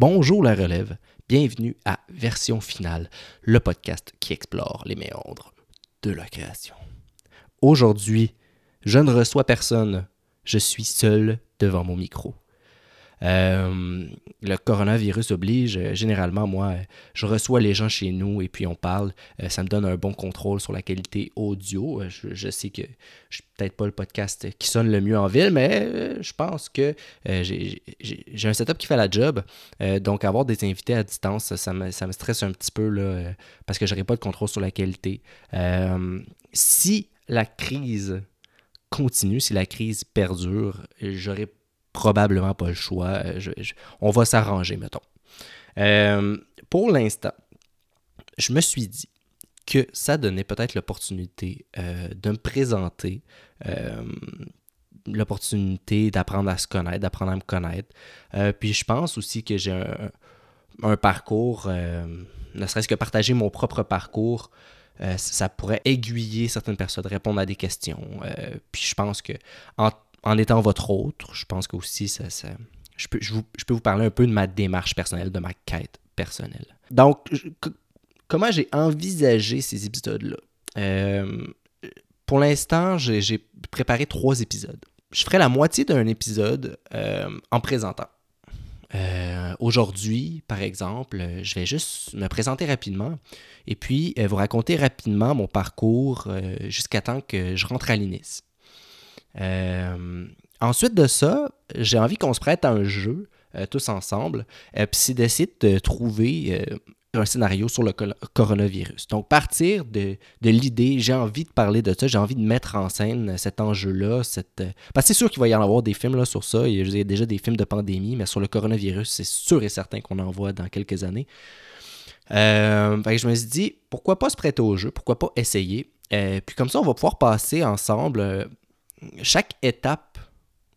Bonjour la relève, bienvenue à Version Finale, le podcast qui explore les méandres de la création. Aujourd'hui, je ne reçois personne, je suis seul devant mon micro. Euh, le coronavirus oblige, euh, généralement, moi, je reçois les gens chez nous et puis on parle. Euh, ça me donne un bon contrôle sur la qualité audio. Je, sais que je suis peut-être pas le podcast qui sonne le mieux en ville, mais je pense que j'ai un setup qui fait la job. donc, avoir des invités à distance, ça me, ça stresse un petit peu parce que j'aurais pas de contrôle sur la qualité. si la crise continue, si la crise perdure, j'aurais probablement pas le choix. Euh, on va s'arranger, mettons. Euh, pour l'instant, je me suis dit que ça donnait peut-être l'opportunité euh, de me présenter, l'opportunité d'apprendre à se connaître, d'apprendre à me connaître. puis je pense aussi que j'ai un, parcours, ne serait-ce que partager mon propre parcours, ça pourrait aiguiller certaines personnes, répondre à des questions. puis je pense que en en étant votre autre, je pense que aussi ça, je, peux, je, peux vous parler un peu de ma démarche personnelle, de ma quête personnelle. Donc, comment j'ai envisagé ces épisodes-là? Euh, pour l'instant, j'ai préparé trois épisodes. Je ferai la moitié d'un épisode euh, en présentant. Euh, aujourd'hui, par exemple, je vais juste me présenter rapidement et puis vous raconter rapidement mon parcours jusqu'à temps que je rentre à l'INIS. Euh, ensuite de ça, j'ai envie qu'on se prête à un jeu euh, tous ensemble, euh, puis c'est d'essayer de trouver un scénario sur le coronavirus. Donc, partir de, l'idée, j'ai envie de parler de ça, j'ai envie de mettre en scène cet enjeu-là. Cette... Parce que c'est sûr qu'il va y en avoir des films là, sur ça. Il y a déjà des films de pandémie, mais sur le coronavirus, c'est sûr et certain qu'on en voit dans quelques années. je me suis dit, pourquoi pas se prêter au jeu, pourquoi pas essayer. puis comme ça, on va pouvoir passer ensemble chaque étape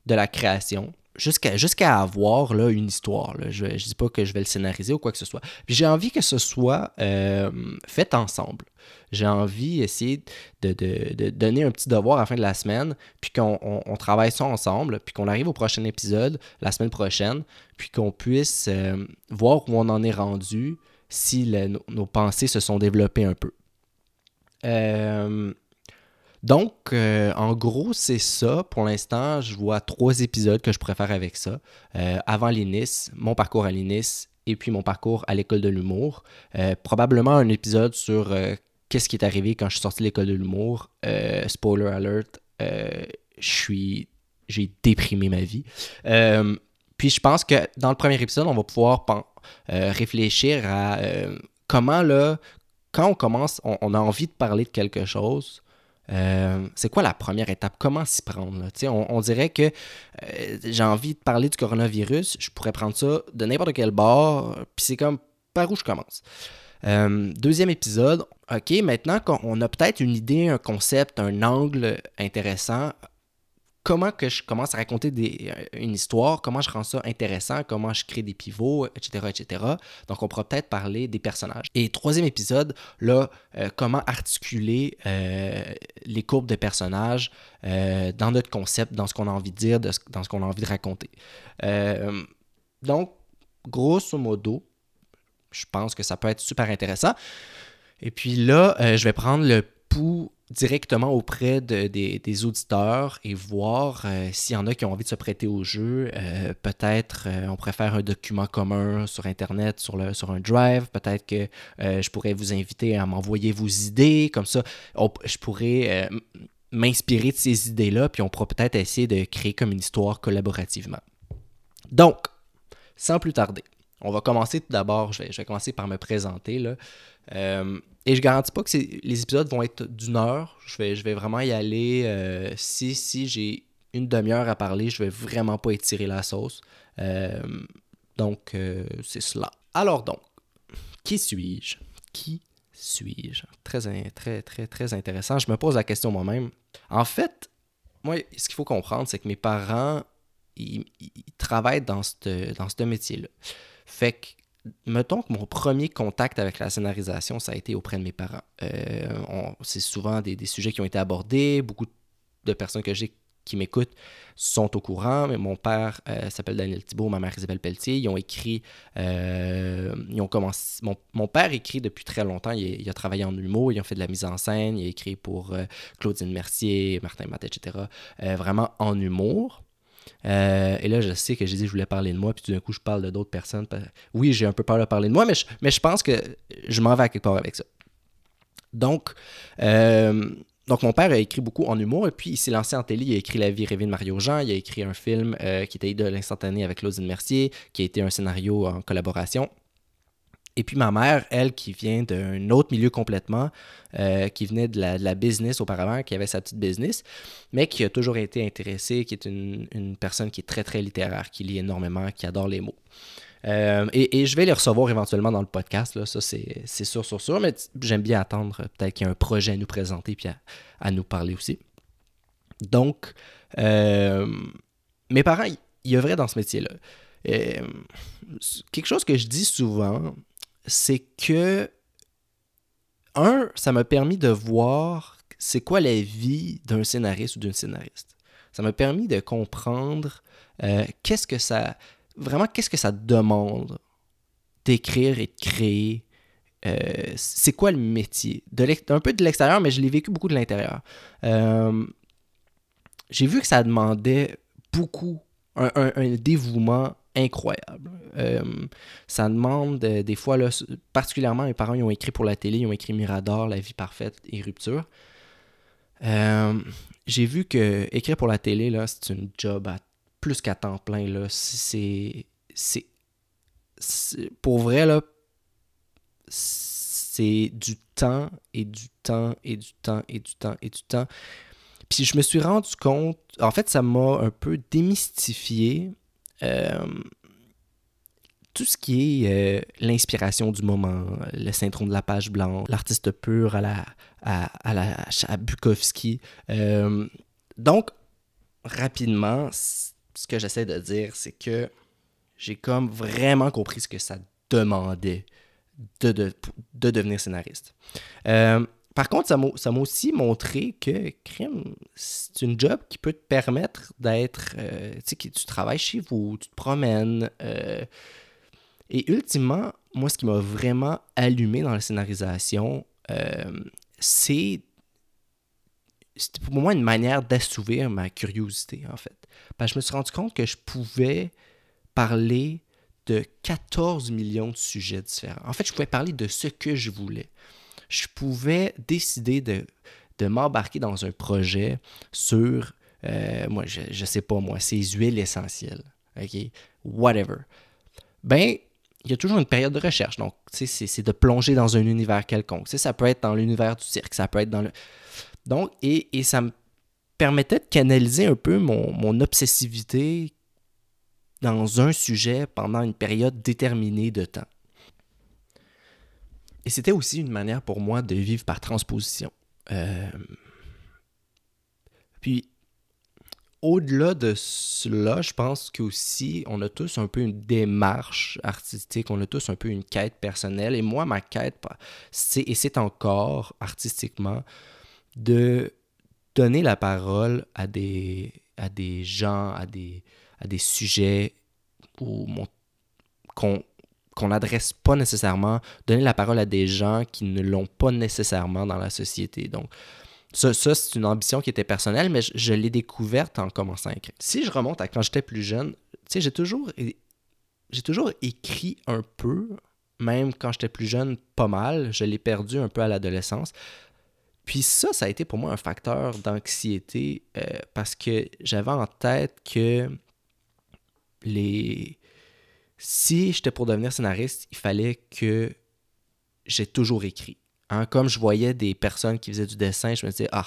de la création jusqu'à avoir là, une histoire. Je ne dis pas que je vais le scénariser ou quoi que ce soit. J'ai envie que ce soit euh, fait ensemble. J'ai envie d'essayer de, donner un petit devoir à la fin de la semaine, puis qu'on travaille ça ensemble, puis qu'on arrive au prochain épisode la semaine prochaine, puis qu'on puisse euh, voir où on en est rendu, si nos, pensées se sont développées un peu. Euh, donc, euh, en gros, c'est ça. Pour l'instant, je vois trois épisodes que je préfère avec ça. Euh, avant l'INIS, mon parcours à l'INIS et puis mon parcours à l'école de l'humour. Euh, probablement un épisode sur qu'est-ce qui est arrivé quand je suis sorti de l'école de l'humour. spoiler alert, je. J'ai déprimé ma vie. puis je pense que dans le premier épisode, on va pouvoir réfléchir à comment là, quand on commence, on, a envie de parler de quelque chose, euh, c'est quoi la première étape? Comment s'y prendre? On, dirait que euh, j'ai envie de parler du coronavirus, je pourrais prendre ça de n'importe quel bord, puis c'est comme par où je commence. Euh, deuxième épisode, OK, maintenant qu'on a peut-être une idée, un concept, un angle intéressant, comment que je commence à raconter euh, une histoire, comment je rends ça intéressant, comment je crée des pivots, etc., etc. Donc, on pourra peut-être parler des personnages. Et troisième épisode, là, euh, comment articuler euh, les courbes de personnages dans notre concept, dans ce qu'on a envie de dire, dans ce qu'on a envie de raconter. donc, grosso modo, je pense que ça peut être super intéressant. Et puis là, je vais prendre le pouls directement auprès de, des, auditeurs et voir euh, s'il y en a qui ont envie de se prêter au jeu. Euh, peut-être euh, on pourrait faire un document commun sur Internet, sur, le, sur un drive. Peut-être que je pourrais vous inviter à m'envoyer vos idées. Comme ça, je pourrais m'inspirer de ces idées-là, puis on pourra peut-être essayer de créer comme une histoire collaborativement. Donc, sans plus tarder, on va commencer tout d'abord, je vais, commencer par me présenter. Là. Euh, et je garantis pas que les épisodes vont être d'une heure. Je vais, vraiment y aller. Euh, si si j'ai une demi-heure à parler, je vais vraiment pas étirer la sauce. Euh, donc, c'est cela. Alors donc, qui suis-je? Qui suis-je? Très, très, très, très intéressant. Je me pose la question moi-même. En fait, moi, ce qu'il faut comprendre, c'est que mes parents, ils, travaillent dans ce dans ce métier-là. Fait que mettons que mon premier contact avec la scénarisation, ça a été auprès de mes parents. Euh, c'est souvent des, sujets qui ont été abordés, beaucoup de personnes que j'ai qui m'écoutent sont au courant. Mais mon père euh, s'appelle Daniel Thibault, ma mère Isabelle Pelletier. Ils ont écrit, euh, ils ont commencé. Mon, père écrit depuis très longtemps. Il, a travaillé en humour, ils ont fait de la mise en scène. Il a écrit pour Claudine Mercier, Martin Matt, etc. vraiment en humour. Et là, je sais que j'ai dit que je voulais parler de moi, puis tout d'un coup, je parle de d'autres personnes. Oui, j'ai un peu peur de parler de moi, mais je, pense que je m'en vais quelque part avec ça. Donc, donc, mon père a écrit beaucoup en humour et puis il s'est lancé en télé. Il a écrit La vie rêvée de Mario Jean. Il a écrit un film euh, qui était de l'instantané avec Claudine Mercier, qui a été un scénario en collaboration. Et puis ma mère, elle, qui vient d'un autre milieu complètement, euh, qui venait de la, business auparavant, qui avait sa petite business, mais qui a toujours été intéressée, qui est une, une personne qui est très, très littéraire, qui lit énormément, qui adore les mots. Euh, et, je vais les recevoir éventuellement dans le podcast, là, ça c'est sûr, sûr, sûr, mais j'aime bien attendre euh, peut-être qu'il y a un projet à nous présenter puis à, nous parler aussi. Donc, mes parents, il y a vrai dans ce métier-là. quelque chose que je dis souvent, c'est que, un, ça m'a permis de voir c'est quoi la vie d'un scénariste ou d'une scénariste. Ça m'a permis de comprendre qu'est-ce que ça vraiment, qu'est-ce que ça demande d'écrire et de créer? Euh, c'est quoi le métier? De un peu de l'extérieur, mais je l'ai vécu beaucoup de l'intérieur. Euh, j'ai vu que ça demandait beaucoup, un, dévouement incroyable. Euh, ça demande des fois, là, particulièrement mes parents ils ont écrit pour la télé, ils ont écrit Mirador, La vie parfaite et Rupture. j'ai vu que écrire pour la télé, c'est une job plus qu'à temps plein. Pour vrai, c'est du temps et du temps et du temps et du temps et du temps. Puis je me suis rendu compte, en fait, ça m'a un peu démystifié euh, tout ce qui est euh, l'inspiration du moment, le syndrome de la page blanche, l'artiste pur à la, à, la à Bukowski. Euh, donc, rapidement, ce que j'essaie de dire, c'est que j'ai comme vraiment compris ce que ça demandait de, de, devenir scénariste. Euh, par contre, ça m'a aussi montré que crime, c'est une job qui peut te permettre d'être. Euh, tu tu travailles chez vous, tu te promènes. Euh, et ultimement, moi, ce qui m'a vraiment allumé dans la scénarisation, c'est c'était pour moi une manière d'assouvir ma curiosité, en fait. Parce que je me suis rendu compte que je pouvais parler de 14 millions de sujets différents. En fait, je pouvais parler de ce que je voulais. Je pouvais décider de, m'embarquer dans un projet sur, euh, moi, je, ne sais pas moi, ces huiles essentielles. OK? Whatever. Ben, il y a toujours une période de recherche. Donc, c'est de plonger dans un univers quelconque. ça peut être dans l'univers du cirque, ça peut être dans le. Donc, et, et ça me permettait de canaliser un peu mon, obsessivité dans un sujet pendant une période déterminée de temps. Et c'était aussi une manière pour moi de vivre par transposition. Euh, puis, au-delà de cela, je pense qu'aussi, on a tous un peu une démarche artistique, on a tous un peu une quête personnelle. Et moi, ma quête, c'est, et c'est encore artistiquement, de donner la parole à des, à des gens, à des, à des sujets qu'on qu'on n'adresse pas nécessairement, donner la parole à des gens qui ne l'ont pas nécessairement dans la société. Donc, ça, c'est une ambition qui était personnelle, mais je, l'ai découverte en commençant à écrire. Si je remonte à quand j'étais plus jeune, tu sais, j'ai toujours, j'ai toujours écrit un peu, même quand j'étais plus jeune, pas mal. Je l'ai perdu un peu à l'adolescence. Puis ça, ça a été pour moi un facteur d'anxiété euh, parce que j'avais en tête que les... si j'étais pour devenir scénariste, il fallait que j'ai toujours écrit. Hein, comme je voyais des personnes qui faisaient du dessin, je me disais, ah,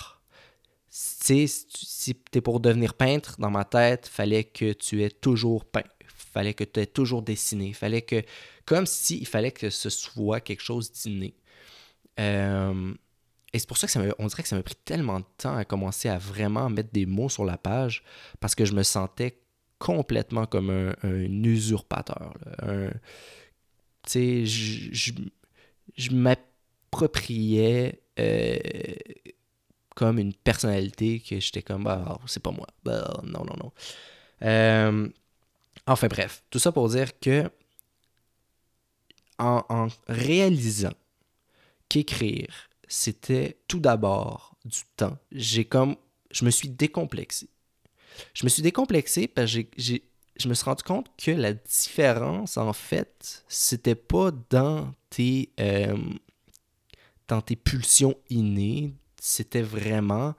si tu es pour devenir peintre, dans ma tête, fallait que tu aies toujours peint. fallait que tu aies toujours dessiné. fallait que, comme si il fallait que ce soit quelque chose d'inné. Euh, et c'est pour ça que ça on dirait que ça m'a pris tellement de temps à commencer à vraiment mettre des mots sur la page parce que je me sentais complètement comme un, usurpateur. Sais, je, je, m'appropriais euh, comme une personnalité que j'étais comme, bah, c'est pas moi. Bah, non, non, non. Euh, enfin bref, tout ça pour dire que en, réalisant qu'écrire, c'était tout d'abord du temps, j'ai comme, je me suis décomplexé. Je me suis décomplexé parce que je me suis rendu compte que la différence, en fait, c'était pas dans tes, euh, dans tes pulsions innées, c'était vraiment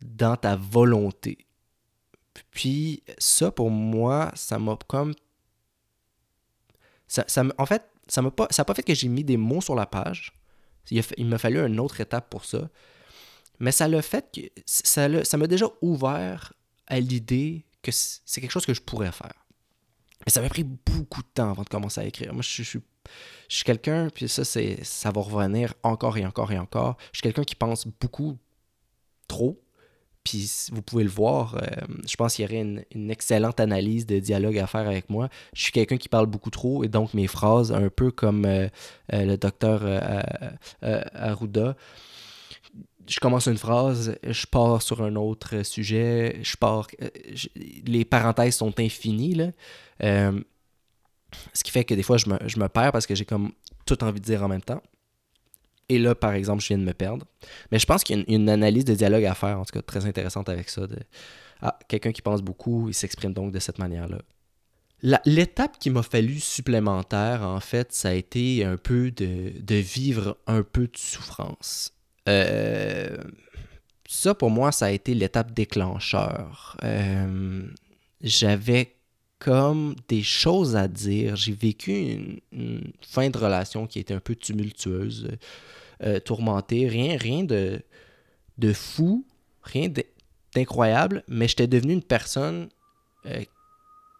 dans ta volonté. Puis ça, pour moi, ça m'a comme... Ça, en fait, ça n'a pas, fait que j'ai mis des mots sur la page. Il, m'a fallu une autre étape pour ça. Mais ça l'a fait ça m'a déjà ouvert à l'idée que c'est quelque chose que je pourrais faire. Mais ça m'a pris beaucoup de temps avant de commencer à écrire. Moi, je, suis, quelqu'un, puis ça, ça va revenir encore et encore et encore. Je suis quelqu'un qui pense beaucoup trop. Puis vous pouvez le voir, euh, je pense qu'il y aurait une, excellente analyse de dialogue à faire avec moi. Je suis quelqu'un qui parle beaucoup trop et donc mes phrases, un peu comme euh, euh, le docteur Arruda, je commence une phrase, je pars sur un autre sujet, je pars. les parenthèses sont infinies. Là. ce qui fait que des fois, je me, je me perds parce que j'ai comme tout envie de dire en même temps. Et là, par exemple, je viens de me perdre. Mais je pense qu'il y a une, analyse de dialogue à faire, en tout cas très intéressante avec ça. De... Ah, quelqu'un qui pense beaucoup, il s'exprime donc de cette manière-là. L'étape qui m'a fallu supplémentaire, en fait, ça a été un peu de, vivre un peu de souffrance. Euh, ça, pour moi, ça a été l'étape déclencheur. Euh, j'avais comme des choses à dire. J'ai vécu une, fin de relation qui était un peu tumultueuse. Euh, tourmenté, rien, rien de, de fou, rien d'incroyable, mais j'étais devenu une personne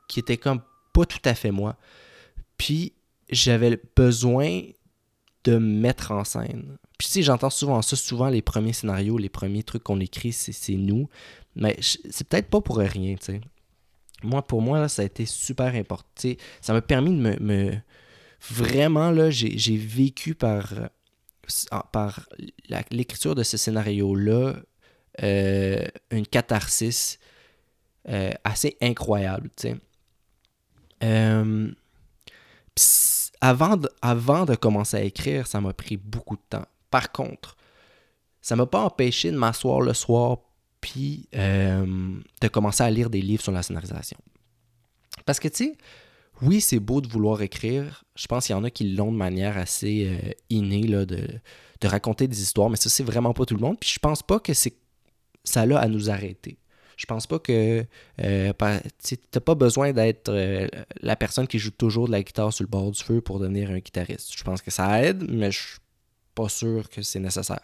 qui était comme pas tout à fait moi. Puis j'avais besoin de me mettre en scène. Puis tu sais, j'entends souvent ça, souvent les premiers scénarios, les premiers trucs qu'on écrit, c'est nous. Mais c'est peut-être pas pour rien, tu sais. Moi, pour moi, ça a été super important. ça m'a permis de me, me... Vraiment, là, j'ai vécu par par l'écriture de ce scénario-là, euh, une catharsis euh, assez incroyable. Euh, avant, avant de commencer à écrire, ça m'a pris beaucoup de temps. Par contre, ça m'a pas empêché de m'asseoir le soir puis de commencer à lire des livres sur la scénarisation. Parce que, tu sais, oui, c'est beau de vouloir écrire. Je pense qu'il y en a qui l'ont de manière assez euh, innée de, raconter des histoires, mais ça, c'est vraiment pas tout le monde. Puis je pense pas que c'est ça là à nous arrêter. Je pense pas que euh, tu n'as pas besoin d'être euh, la personne qui joue toujours de la guitare sur le bord du feu pour devenir un guitariste. Je pense que ça aide, mais je pas sûr que c'est nécessaire.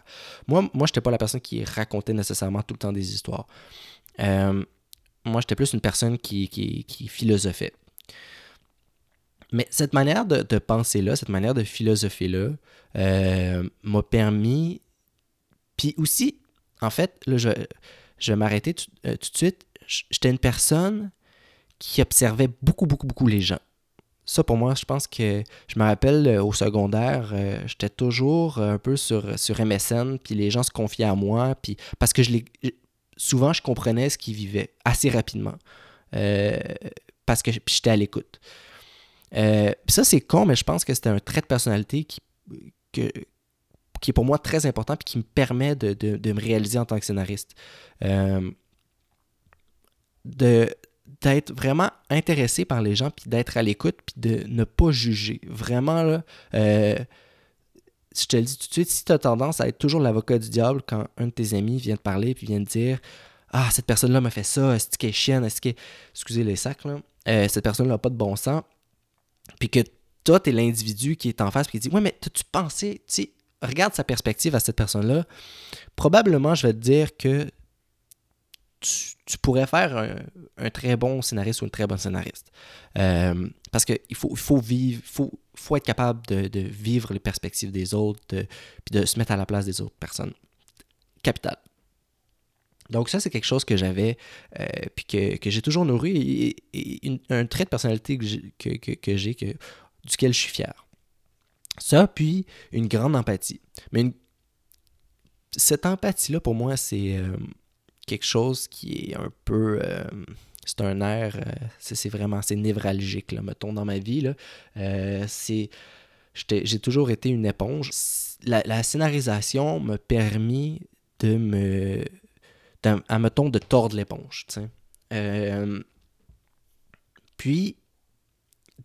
Moi, moi je n'étais pas la personne qui racontait nécessairement tout le temps des histoires. moi, j'étais plus une personne qui, qui, philosophait. Mais cette manière de, penser-là, cette manière de philosopher-là, euh, m'a permis. Puis aussi, en fait, là, je, je vais m'arrêter euh, tout, de suite. J'étais une personne qui observait beaucoup, beaucoup, beaucoup les gens. Ça, pour moi, je pense que je me rappelle euh, au secondaire, j'étais toujours un peu sur, sur MSN, puis les gens se confiaient à moi, puis parce que je les, souvent, je comprenais ce qu'ils vivaient assez rapidement, parce que j'étais à l'écoute. Euh, ça, c'est con, mais je pense que c'était un trait de personnalité qui, qui est pour moi très important et qui me permet de, me réaliser en tant que scénariste. Euh, d'être vraiment intéressé par les gens, puis d'être à l'écoute, puis de ne pas juger. Vraiment, là, euh, je te le dis tout de suite, si tu as tendance à être toujours l'avocat du diable quand un de tes amis vient te parler, puis vient te dire Ah, cette personne-là m'a fait ça, est-ce qu'elle est chienne, est-ce qu'elle. Excusez les sacs, là. cette personne-là n'a pas de bon sens puis que toi, tu es l'individu qui est en face, puis qui dit Ouais, mais tu pensé, tu regarde sa perspective à cette personne-là, probablement, je vais te dire que tu, pourrais faire un, très bon scénariste ou une très bonne scénariste. Euh, parce qu'il faut, faut vivre, faut, faut être capable de, vivre les perspectives des autres, puis de se mettre à la place des autres personnes. Capital. Donc ça, c'est quelque chose que j'avais, euh, puis que, j'ai toujours nourri, et, un trait de personnalité que j'ai, que, duquel je suis fier. Ça, puis une grande empathie. Mais cette empathie-là, pour moi, c'est euh, quelque chose qui est un peu. Euh, c'est un air. Euh, c'est vraiment. C'est névralgique, là, mettons, dans ma vie. Là. c'est. J'ai toujours été une éponge. La, scénarisation m'a permis de me. À mettons, de tordre l'éponge. puis,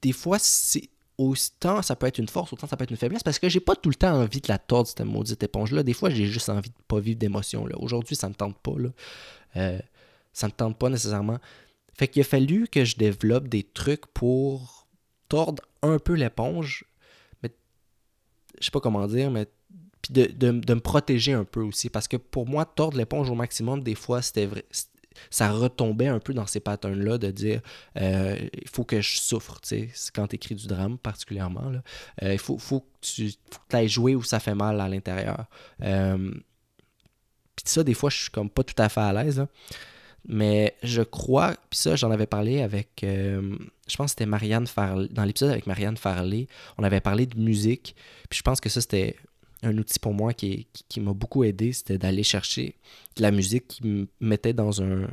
des fois, c'est autant ça peut être une force, autant ça peut être une faiblesse, parce que j'ai pas tout le temps envie de la tordre, cette maudite éponge-là. Des fois, j'ai juste envie de pas vivre d'émotion. Aujourd'hui, ça me tente pas. Là. Euh, ça me tente pas nécessairement. Fait qu'il a fallu que je développe des trucs pour tordre un peu l'éponge, mais je sais pas comment dire, mais puis de, de, me protéger un peu aussi. Parce que pour moi, tordre l'éponge au maximum, des fois, c'était vrai, ça retombait un peu dans ces patterns-là de dire euh, il faut que je souffre, tu sais, quand tu écris du drame particulièrement. Euh, il faut, faut, que tu ailles jouer où ça fait mal à l'intérieur. Euh, puis ça, des fois, je suis comme pas tout à fait à l'aise. Mais je crois, puis ça, j'en avais parlé avec, je pense que c'était Marianne Farley, dans l'épisode avec Marianne Farley, on avait parlé de musique, puis je pense que ça, c'était un outil pour moi qui, m'a beaucoup aidé, c'était d'aller chercher de la musique qui me mettait dans un,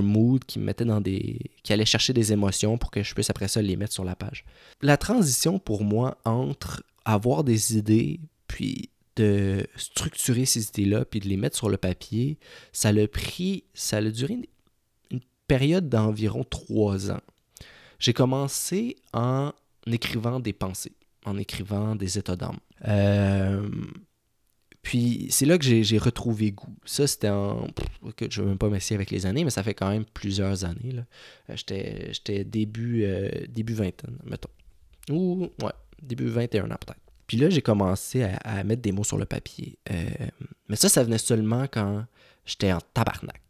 mood, qui me mettait dans des. qui allait chercher des émotions pour que je puisse après ça les mettre sur la page. La transition pour moi entre avoir des idées, puis de structurer ces idées-là, puis de les mettre sur le papier, ça l'a pris. ça a duré une période d'environ trois ans. J'ai commencé en écrivant des pensées, en écrivant des états d'âme. Euh, puis c'est là que j'ai retrouvé goût. Ça, c'était en. je ne veux même pas m'essayer avec les années, mais ça fait quand même plusieurs années. Euh, j'étais début, euh, début vingtaine, mettons. Ou, ouais, début 21 ans peut-être. Puis là, j'ai commencé à, mettre des mots sur le papier. mais ça, ça venait seulement quand j'étais en tabarnak.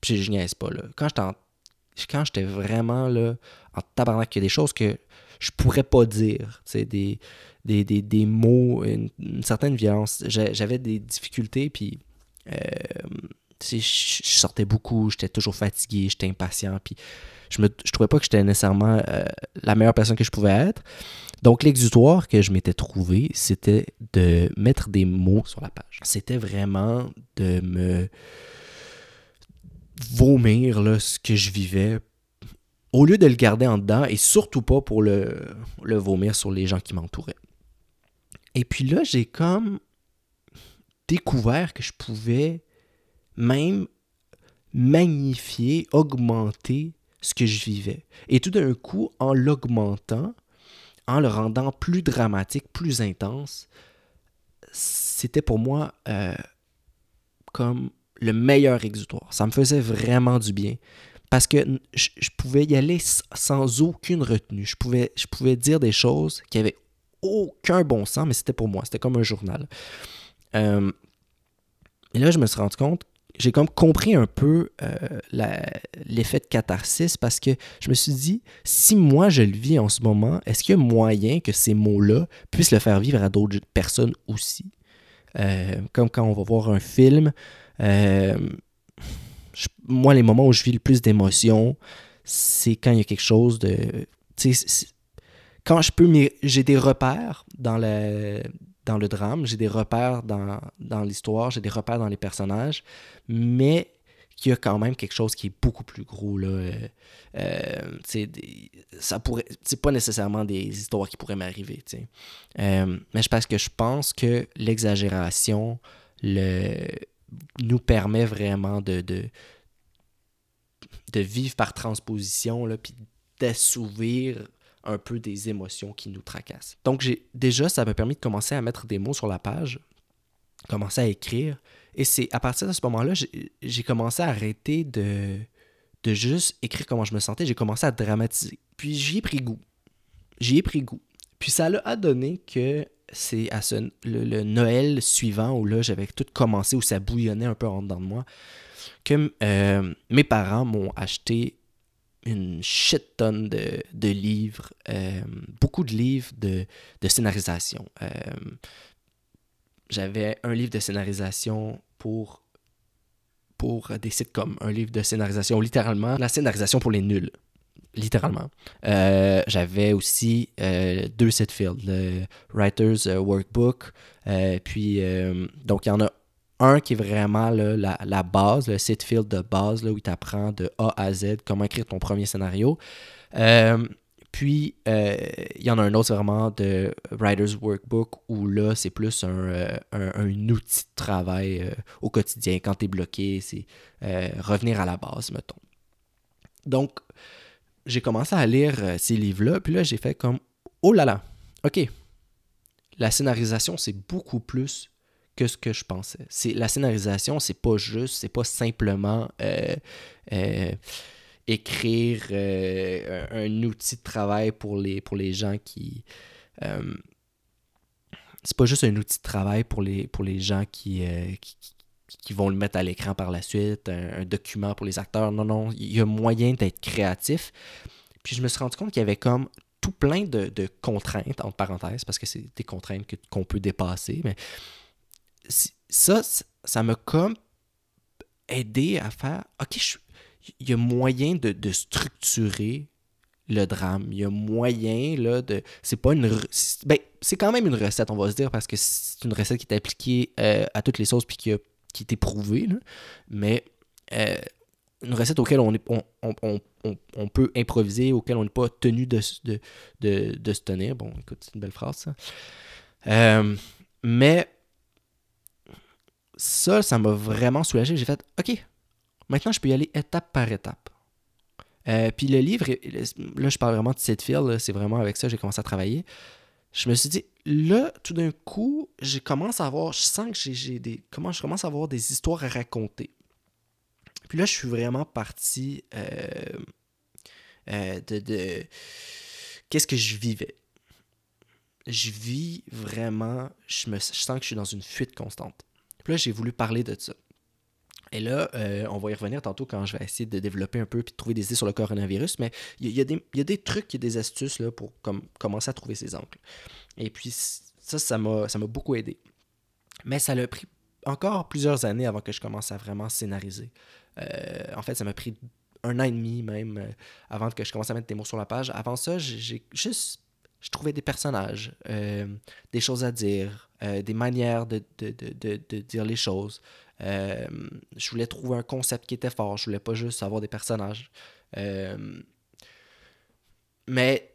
Puis je niaise pas, là. Quand j'étais Quand j'étais vraiment là, en tabarnak, il y a des choses que je pourrais pas dire. Sais, des des, des, mots, une, certaine violence. J'avais des difficultés, puis euh, je, sortais beaucoup, j'étais toujours fatigué, j'étais impatient, puis je, me, je trouvais pas que j'étais nécessairement euh, la meilleure personne que je pouvais être. Donc, l'exutoire que je m'étais trouvé, c'était de mettre des mots sur la page. C'était vraiment de me vomir là, ce que je vivais au lieu de le garder en dedans et surtout pas pour le, vomir sur les gens qui m'entouraient. Et puis là, j'ai comme découvert que je pouvais même magnifier, augmenter ce que je vivais. Et tout d'un coup, en l'augmentant, en le rendant plus dramatique, plus intense, c'était pour moi euh, comme le meilleur exutoire. Ça me faisait vraiment du bien. Parce que je, pouvais y aller sans aucune retenue. Je pouvais, je pouvais dire des choses qui avaient aucun bon sens, mais c'était pour moi. C'était comme un journal. Euh, et là, je me suis rendu compte, j'ai comme compris un peu euh, l'effet de catharsis parce que je me suis dit, si moi je le vis en ce moment, est-ce qu'il y a moyen que ces mots-là puissent le faire vivre à d'autres personnes aussi? Euh, comme quand on va voir un film, moi, les moments où je vis le plus d'émotions, c'est quand il y a quelque chose de quand je peux, j'ai des repères dans le, dans le drame, j'ai des repères dans, dans l'histoire, j'ai des repères dans les personnages, mais qu'il y a quand même quelque chose qui est beaucoup plus gros. Là. Euh, euh ça pourrait, c'est pas nécessairement des histoires qui pourraient m'arriver. Euh, mais je pense que je pense que l'exagération le, nous permet vraiment de, vivre par transposition, puis d'assouvir un peu des émotions qui nous tracassent. Donc j'ai déjà, ça m'a permis de commencer à mettre des mots sur la page, commencer à écrire. Et c'est à partir de ce moment-là, j'ai commencé à arrêter de, de juste écrire comment je me sentais. J'ai commencé à dramatiser. Puis j'y ai pris goût. J'y ai pris goût. Puis ça a donné que c'est à ce, le, Noël suivant où là j'avais tout commencé, où ça bouillonnait un peu en dedans de moi, que euh, mes parents m'ont acheté une shit tonne de, livres, euh, beaucoup de livres de, scénarisation. Euh, j'avais un livre de scénarisation pour, pour des sites comme un livre de scénarisation, littéralement, la scénarisation pour les nuls. Littéralement. Euh, j'avais aussi deux sites field, le Writer's Workbook. puis, donc, il y en a un qui est vraiment la, la, base, le site field de base, là, où tu apprends de A à Z comment écrire ton premier scénario. Euh, puis, euh, il y en a un autre, vraiment de Writer's Workbook, où là, c'est plus un, euh, un, outil de travail au quotidien. Quand tu es bloqué, c'est revenir à la base, mettons. Donc, j'ai commencé à lire ces livres-là, puis là, j'ai fait comme, oh là là, ok, la scénarisation, c'est beaucoup plus que ce que je pensais. C'est la scénarisation, c'est pas juste, c'est pas simplement euh, euh, écrire euh, un, outil de travail pour les, pour les gens qui c'est pas juste un outil de travail pour les, pour les gens qui, vont le mettre à l'écran par la suite, un, document pour les acteurs. Non, non, il y a moyen d'être créatif. Puis je me suis rendu compte qu'il y avait comme tout plein de, de, contraintes, entre parenthèses, parce que c'est des contraintes qu'on peut dépasser, mais ça, ça m'a comme aidé à faire, OK, il y a moyen de, structurer le drame. Il y a moyen, là, de... C'est pas une... Ben, c'est quand même une recette, on va se dire, parce que c'est une recette qui est appliquée euh, à toutes les sauces puis qui, a, qui est éprouvée, mais euh, une recette auquel on, est, on, peut improviser, auquel on n'est pas tenu de, se tenir. Bon, écoute, c'est une belle phrase, ça. Euh, mais ça, ça m'a vraiment soulagé. J'ai fait, OK, maintenant je peux y aller étape par étape. Euh, puis le livre, là je parle vraiment de cette file, c'est vraiment avec ça que j'ai commencé à travailler. Je me suis dit, là, tout d'un coup, je commence à avoir, je sens que j'ai des, comment je commence à avoir des histoires à raconter. Puis là, je suis vraiment parti euh, euh, de, qu'est-ce que je vivais? Je vis vraiment, je, me, je sens que je suis dans une fuite constante. Puis là, j'ai voulu parler de ça. Et là, euh, on va y revenir tantôt quand je vais essayer de développer un peu puis de trouver des idées sur le coronavirus, mais il y, a des trucs, il y a des astuces là, pour comme, commencer à trouver ces angles. Et puis ça, ça m'a, beaucoup aidé. Mais ça a pris encore plusieurs années avant que je commence à vraiment scénariser. Euh, en fait, ça m'a pris un an et demi même euh, avant que je commence à mettre des mots sur la page. Avant ça, j'ai juste je trouvais des personnages, des choses à dire, des manières de, dire les choses. Euh, je voulais trouver un concept qui était fort. Je voulais pas juste avoir des personnages. mais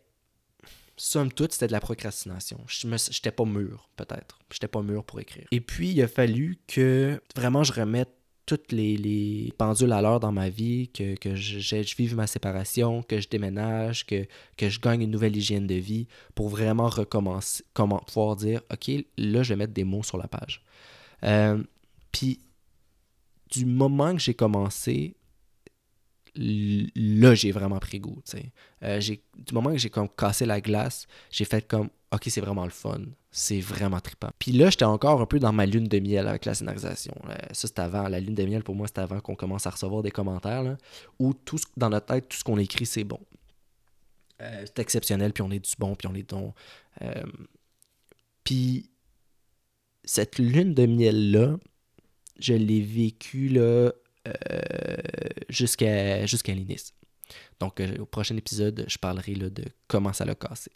somme toute, c'était de la procrastination. Je n'étais pas mûr, peut-être. Je n'étais pas mûr pour écrire. Et puis, il a fallu que vraiment je remette toutes les, pendules à l'heure dans ma vie, que, je, je, vive ma séparation, que je déménage, que, que je gagne une nouvelle hygiène de vie pour vraiment recommencer, comment pouvoir dire, OK, là, je vais mettre des mots sur la page. Euh, puis, du moment que j'ai commencé, là, j'ai vraiment pris goût. Euh, du moment que j'ai comme cassé la glace, j'ai fait comme, OK, c'est vraiment le fun c'est vraiment trippant. Puis là, j'étais encore un peu dans ma lune de miel avec la scénarisation. ça, c'était avant. La lune de miel, pour moi, c'était avant qu'on commence à recevoir des commentaires, là, où tout dans notre tête, tout ce qu'on écrit, c'est bon. Euh, c'est exceptionnel, puis on est du bon, puis on est don. Euh, puis cette lune de miel-là, je l'ai vécue là, euh, jusqu'à jusqu'à l'inice. Donc, au prochain épisode, je parlerai là, de comment ça l'a cassé.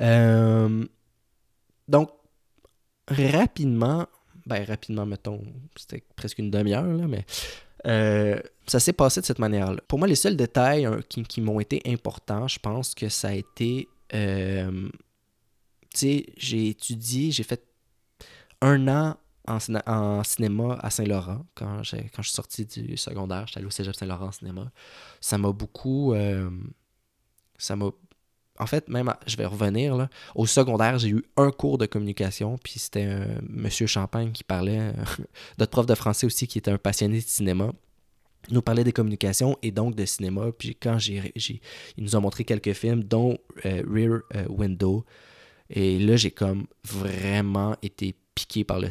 Euh, donc, rapidement, ben rapidement, mettons, c'était presque une demi-heure, mais euh, ça s'est passé de cette manière-là. Pour moi, les seuls détails hein, qui, m'ont été importants, je pense que ça a été. Euh, tu sais, j'ai étudié, j'ai fait un an en, cinéma à Saint-Laurent quand, quand je suis sorti du secondaire. J'étais allé au Cégep Saint-Laurent en cinéma. Ça m'a beaucoup. ça m'a en fait, même, je vais revenir, là, au secondaire, j'ai eu un cours de communication, puis c'était un Monsieur Champagne qui parlait, notre prof de français aussi, qui était un passionné de cinéma. Nous parlait des communications et donc de cinéma. Puis quand j'ai, il nous a montré quelques films, dont euh, Rear euh, Window. Et là, j'ai comme vraiment été piqué par le.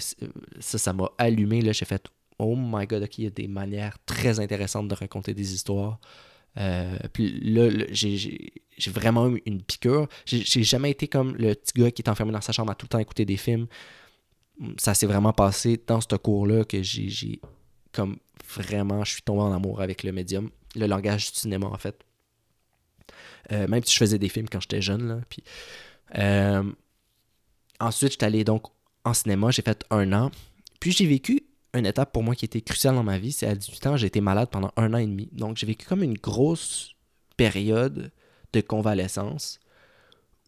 Ça, ça m'a allumé. Là, j'ai fait Oh my god, ok, il y a des manières très intéressantes de raconter des histoires. Euh, puis là, j'ai vraiment eu une piqûre. J'ai jamais été comme le petit gars qui est enfermé dans sa chambre à tout le temps écouter des films. Ça s'est vraiment passé dans ce cours-là que j'ai comme vraiment, je suis tombé en amour avec le médium, le langage du cinéma en fait. Euh, même si je faisais des films quand j'étais jeune. Là, puis, euh, ensuite, j'étais allé donc en cinéma, j'ai fait un an. Puis j'ai vécu une étape pour moi qui était cruciale dans ma vie. C'est à 18 ans, j'ai été malade pendant un an et demi. Donc j'ai vécu comme une grosse période de convalescence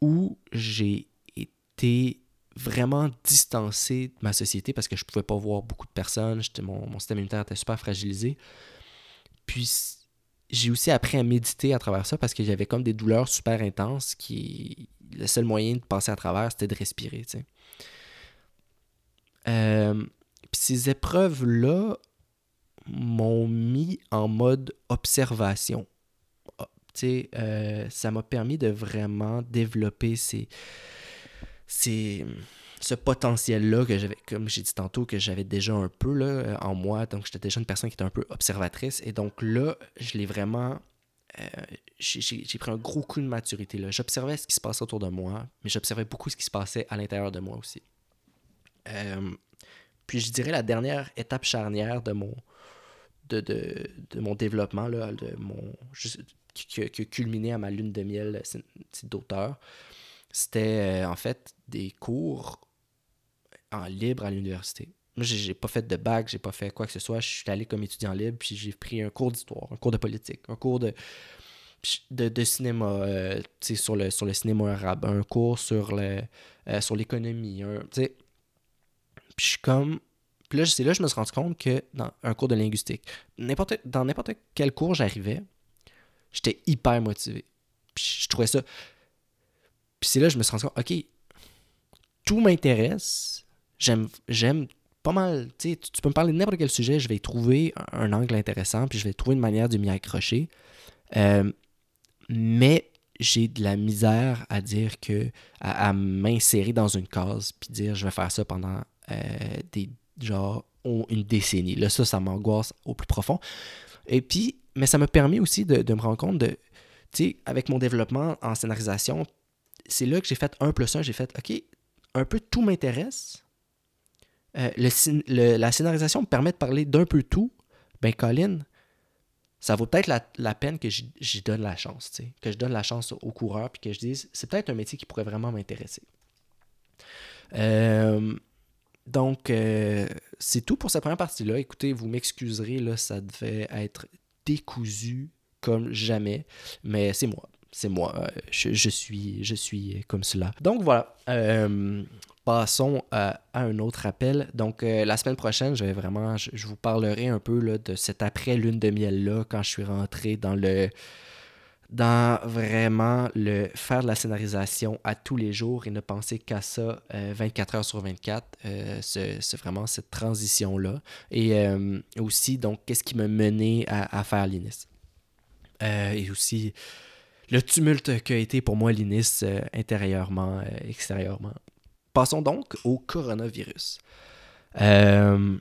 où j'ai été vraiment distancé de ma société parce que je pouvais pas voir beaucoup de personnes. Mon, système immunitaire était super fragilisé. Puis j'ai aussi appris à méditer à travers ça parce que j'avais comme des douleurs super intenses qui le seul moyen de passer à travers c'était de respirer. Euh, puis ces épreuves là m'ont mis en mode observation ah, euh, ça m'a permis de vraiment développer ces, ces ce potentiel-là que j'avais, comme j'ai dit tantôt, que j'avais déjà un peu là, en moi. Donc, j'étais déjà une personne qui était un peu observatrice. Et donc là, je l'ai vraiment. Euh, j'ai pris un gros coup de maturité. J'observais ce qui se passait autour de moi, mais j'observais beaucoup ce qui se passait à l'intérieur de moi aussi. Euh, puis je dirais la dernière étape charnière de mon, de, de, de mon développement, là, de mon, qui, a culminé à ma lune de miel d'auteur, c'était euh, en fait des cours en libre à l'université. Moi, j'ai pas fait de bac, j'ai pas fait quoi que ce soit. Je suis allé comme étudiant libre, puis j'ai pris un cours d'histoire, un cours de politique, un cours de, de, cinéma, euh, sur, le, sur le cinéma arabe, un cours euh, sur l'économie. Puis je suis comme. Puis là, c'est là que je me suis rendu compte que dans un cours de linguistique, n'importe, dans n'importe quel cours j'arrivais, j'étais hyper motivé. Puis je trouvais ça. Puis c'est là que je me suis rendu compte, OK, tout m'intéresse, j'aime, j'aime pas mal. Tu peux me parler de n'importe quel sujet, je vais trouver un, angle intéressant, puis je vais trouver une manière de m'y accrocher. Euh, mais j'ai de la misère à dire que, à, m'insérer dans une case, puis dire je vais faire ça pendant euh, des, genre, une décennie. Là, ça, ça m'angoisse au plus profond. Et puis, mais ça me permet aussi de, de me rendre compte de, tu sais, avec mon développement en scénarisation, c'est là que j'ai fait un plus un, j'ai fait, OK, un peu tout m'intéresse, euh, la scénarisation me permet de parler d'un peu tout, ben Colin, ça vaut peut-être la, peine que j'y donne la chance, que je donne la chance au coureur, puis que je dise, c'est peut-être un métier qui pourrait vraiment m'intéresser. Euh, donc, euh, c'est tout pour cette première partie-là. Écoutez, vous m'excuserez, là, ça devait être décousu comme jamais, mais c'est moi. C'est moi. Je, suis, je suis comme cela. Donc voilà passons à, un autre appel. Donc, euh, la semaine prochaine, je vais vraiment, je, vous parlerai un peu là, de cette après-lune de miel-là, quand je suis rentré dans le dans vraiment le faire de la scénarisation à tous les jours et ne penser qu'à ça 24 euh, heures sur 24. Euh, c'est vraiment cette transition-là. Et aussi, donc, qu'est-ce qui m'a mené à, à faire l'INIS? et aussi le tumulte qu'a été pour moi l'INIS intérieurement, extérieurement. Passons donc au coronavirus. Euh,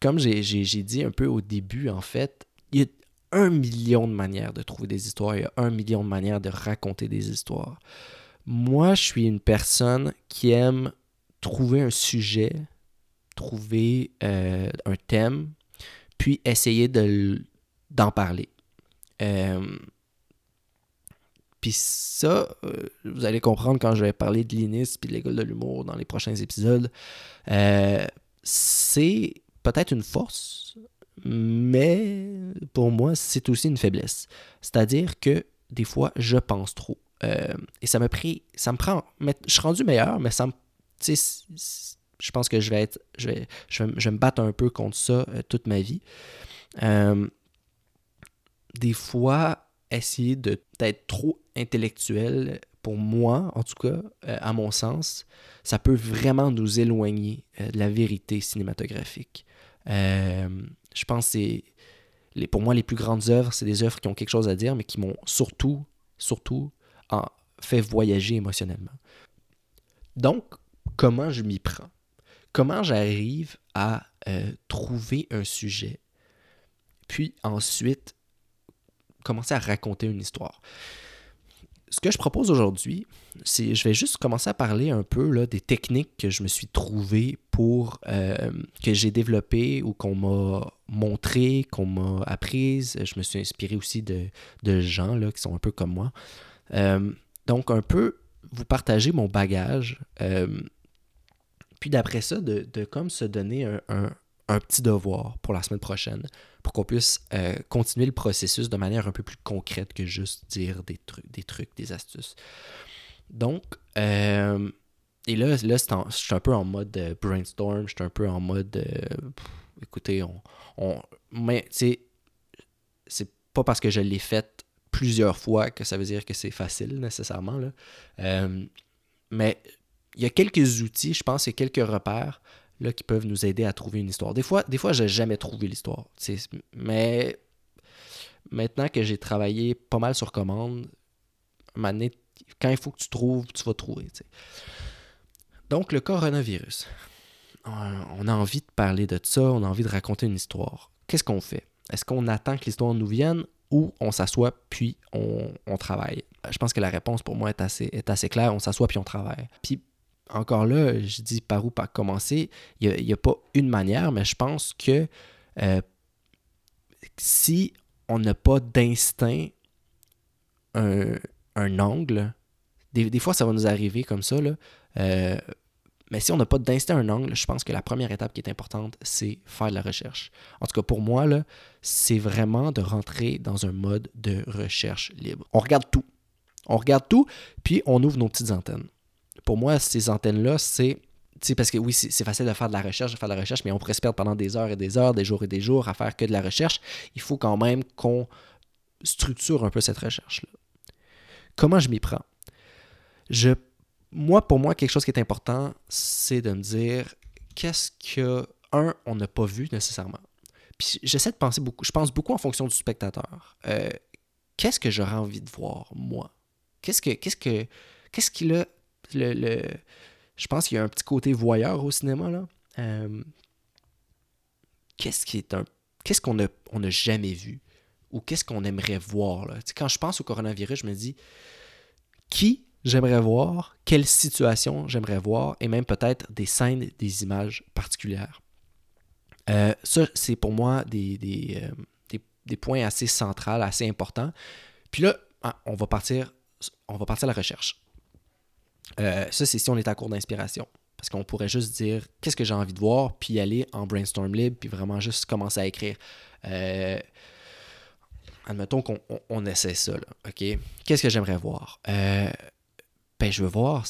comme j'ai dit un peu au début, en fait, il y a un million de manières de trouver des histoires, il y a un million de manières de raconter des histoires. Moi, je suis une personne qui aime trouver un sujet, trouver euh, un thème, puis essayer d'en parler. Euh, puis ça, euh, vous allez comprendre quand je vais parler de l'INIS puis de l'école de l'humour dans les prochains épisodes. C'est peut-être une force, mais pour moi, c'est aussi une faiblesse. C'est-à-dire que des fois, je pense trop. Euh, et ça me pris, ça me prend. Mais je suis rendu meilleur, mais ça. Je pense que je vais être. Je vais, je vais, me battre un peu contre ça toute ma vie. des fois, essayer d'être trop intellectuel, pour moi, en tout cas, euh, à mon sens, ça peut vraiment nous éloigner euh, de la vérité cinématographique. Euh, je pense que les, pour moi, les plus grandes œuvres, c'est des œuvres qui ont quelque chose à dire, mais qui m'ont surtout, surtout fait voyager émotionnellement. Donc, comment je m'y prends? Comment j'arrive à trouver un sujet, puis ensuite commencer à raconter une histoire? Ce que je propose aujourd'hui, c'est je vais juste commencer à parler un peu là, des techniques que je me suis trouvé pour euh, que j'ai développées ou qu'on m'a montré, qu'on m'a apprises. Je me suis inspiré aussi de, gens là, qui sont un peu comme moi. Euh, donc un peu vous partager mon bagage. Euh, Puis d'après ça, de, comme se donner un, petit devoir pour la semaine prochaine, pour qu'on puisse euh, continuer le processus de manière un peu plus concrète que juste dire des trucs, des, astuces. Donc, euh, et là, je suis un peu en mode euh, brainstorm, je suis un peu en mode, écoutez, on, on mais tu c'est pas parce que je l'ai fait plusieurs fois que ça veut dire que c'est facile nécessairement. Là. Mais il y a quelques outils, je pense, et quelques repères là, qui peuvent nous aider à trouver une histoire. Des fois, des fois je n'ai jamais trouvé l'histoire. Mais maintenant que j'ai travaillé pas mal sur commande, quand il faut que tu trouves, tu vas trouver. Donc, le coronavirus. On a envie de parler de ça, on a envie de raconter une histoire. Qu'est-ce qu'on fait? Est-ce qu'on attend que l'histoire nous vienne ou on s'assoit puis on, travaille? Je pense que la réponse pour moi est assez, est assez claire. On s'assoit puis on travaille. Puis encore là, je dis par où pas commencer. Il n'y a, pas une manière, mais je pense que euh, si on n'a pas d'instinct, un, angle, des, fois ça va nous arriver comme ça, euh, mais si on n'a pas d'instinct un angle, je pense que la première étape qui est importante, c'est faire de la recherche. En tout cas, pour moi, c'est vraiment de rentrer dans un mode de recherche libre. On regarde tout. On regarde tout, puis on ouvre nos petites antennes. Pour moi, ces antennes-là, c'est parce que oui, c'est facile de faire de la recherche, de faire de la recherche, mais on pourrait se perdre pendant des heures et des heures, des jours et des jours à faire que de la recherche. Il faut quand même qu'on structure un peu cette recherche-là. Comment je m'y prends? Je moi, pour moi, quelque chose qui est important, c'est de me dire qu'est-ce que, un, on n'a pas vu nécessairement. Puis j'essaie de penser beaucoup, je pense beaucoup en fonction du spectateur. Euh, qu'est-ce que j'aurais envie de voir, moi? Qu'est-ce que, qu'est-ce que, qu'est-ce qu'il a, le, je pense qu'il y a un petit côté voyeur au cinéma, là. Euh, qu'est-ce qui est un, qu'est-ce qu'on n'a on a jamais vu? Ou qu'est-ce qu'on aimerait voir, là? quand je pense au coronavirus, je me dis, qui j'aimerais voir, quelle situation j'aimerais voir, et même peut-être des scènes, des images particulières. Euh, ça, c'est pour moi des, euh, des, points assez centraux, assez importants. Puis là, ah, on va partir, on va partir à la recherche. Euh, ça, c'est si on est à court d'inspiration. Parce qu'on pourrait juste dire qu'est-ce que j'ai envie de voir, puis aller en brainstorm libre, puis vraiment juste commencer à écrire. admettons qu'on essaie ça, là, OK? Qu'est-ce que j'aimerais voir? ben, je veux voir.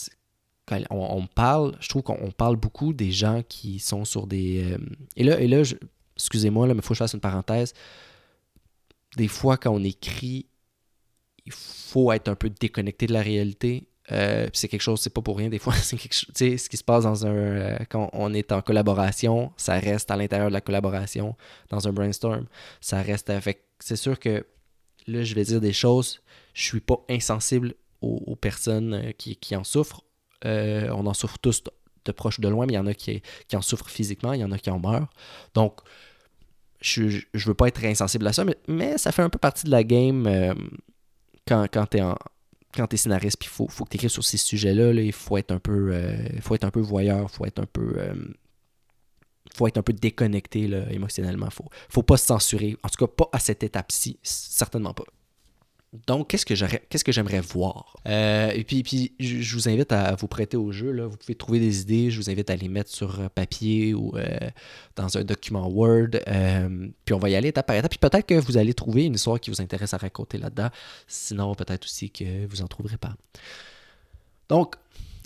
Quand on, parle, je trouve qu'on parle beaucoup des gens qui sont sur des. Euh, et là, et là excusez-moi, mais il faut que je fasse une parenthèse. Des fois, quand on écrit, il faut être un peu déconnecté de la réalité. Euh, c'est quelque chose, c'est pas pour rien. Des fois, c'est quelque chose. Tu sais, ce qui se passe dans un. Euh, quand on est en collaboration, ça reste à l'intérieur de la collaboration. Dans un brainstorm, ça reste avec. C'est sûr que là, je vais dire des choses. Je suis pas insensible aux, personnes euh, qui, en souffrent. On en souffre tous de proche ou de loin, mais il y en a qui, qui en souffrent physiquement, il y en a qui en meurent. Donc, je ne veux pas être insensible à ça, mais, ça fait un peu partie de la game quand, quand tu es quand es scénariste, il faut, faut que tu écrives sur ces sujets-là, il faut être un peu faut être un peu voyeur, faut être un peu faut être un peu déconnecté là, émotionnellement. Faut, faut pas se censurer. En tout cas, pas à cette étape-ci, certainement pas. Donc, qu'est-ce que j'aimerais, que voir? Euh, et puis, puis je vous invite à vous prêter au jeu. Là. Vous pouvez trouver des idées. Je vous invite à les mettre sur euh, papier ou euh, dans un document Word. puis on va y aller étape par étape. Puis peut-être que vous allez trouver une histoire qui vous intéresse à raconter là-dedans. Sinon, peut-être aussi que vous n'en trouverez pas. Donc,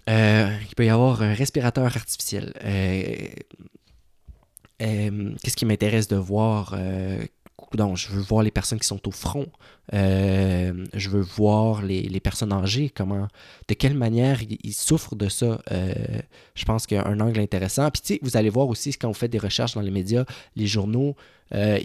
il peut y avoir un respirateur artificiel. qu'est-ce qui m'intéresse de voir donc, je veux voir les personnes qui sont au front. Euh, je veux voir les, personnes âgées, comment, de quelle manière ils, souffrent de ça. Euh, je pense qu'il y a un angle intéressant. Puis, tu sais, vous allez voir aussi quand vous faites des recherches dans les médias, les journaux, euh,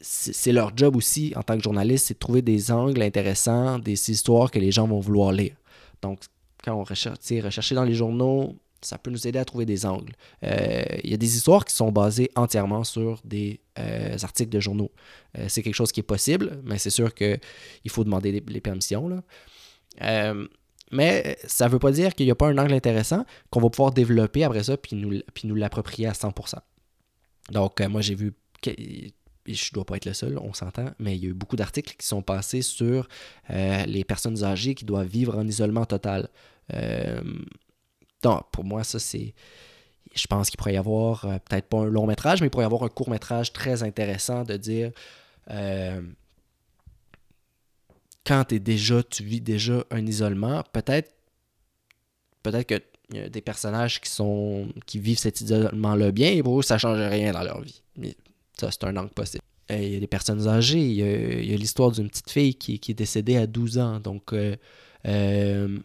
c'est leur job aussi en tant que journaliste, c'est de trouver des angles intéressants, des histoires que les gens vont vouloir lire. Donc, quand on recherche, rechercher dans les journaux, ça peut nous aider à trouver des angles. Euh, il y a des histoires qui sont basées entièrement sur des euh, articles de journaux. Euh, c'est quelque chose qui est possible, mais c'est sûr qu'il faut demander les, permissions. mais ça ne veut pas dire qu'il n'y a pas un angle intéressant qu'on va pouvoir développer après ça puis nous, puis nous l'approprier à 100%. Donc, moi, j'ai vu je ne dois pas être le seul, on s'entend, mais il y a eu beaucoup d'articles qui sont passés sur les personnes âgées qui doivent vivre en isolement total. Donc, pour moi, ça, c'est. je pense qu'il pourrait y avoir, euh, peut-être pas un long métrage, mais il pourrait y avoir un court métrage très intéressant de dire euh, quand es déjà, tu vis déjà un isolement, peut-être peut-être que y des personnages qui sont qui vivent cet isolement-là bien, et pour ça change rien dans leur vie. Mais ça, c'est un angle possible. Il y a des personnes âgées, il y a, l'histoire d'une petite fille qui, est décédée à 12 ans. Donc, euh, euh,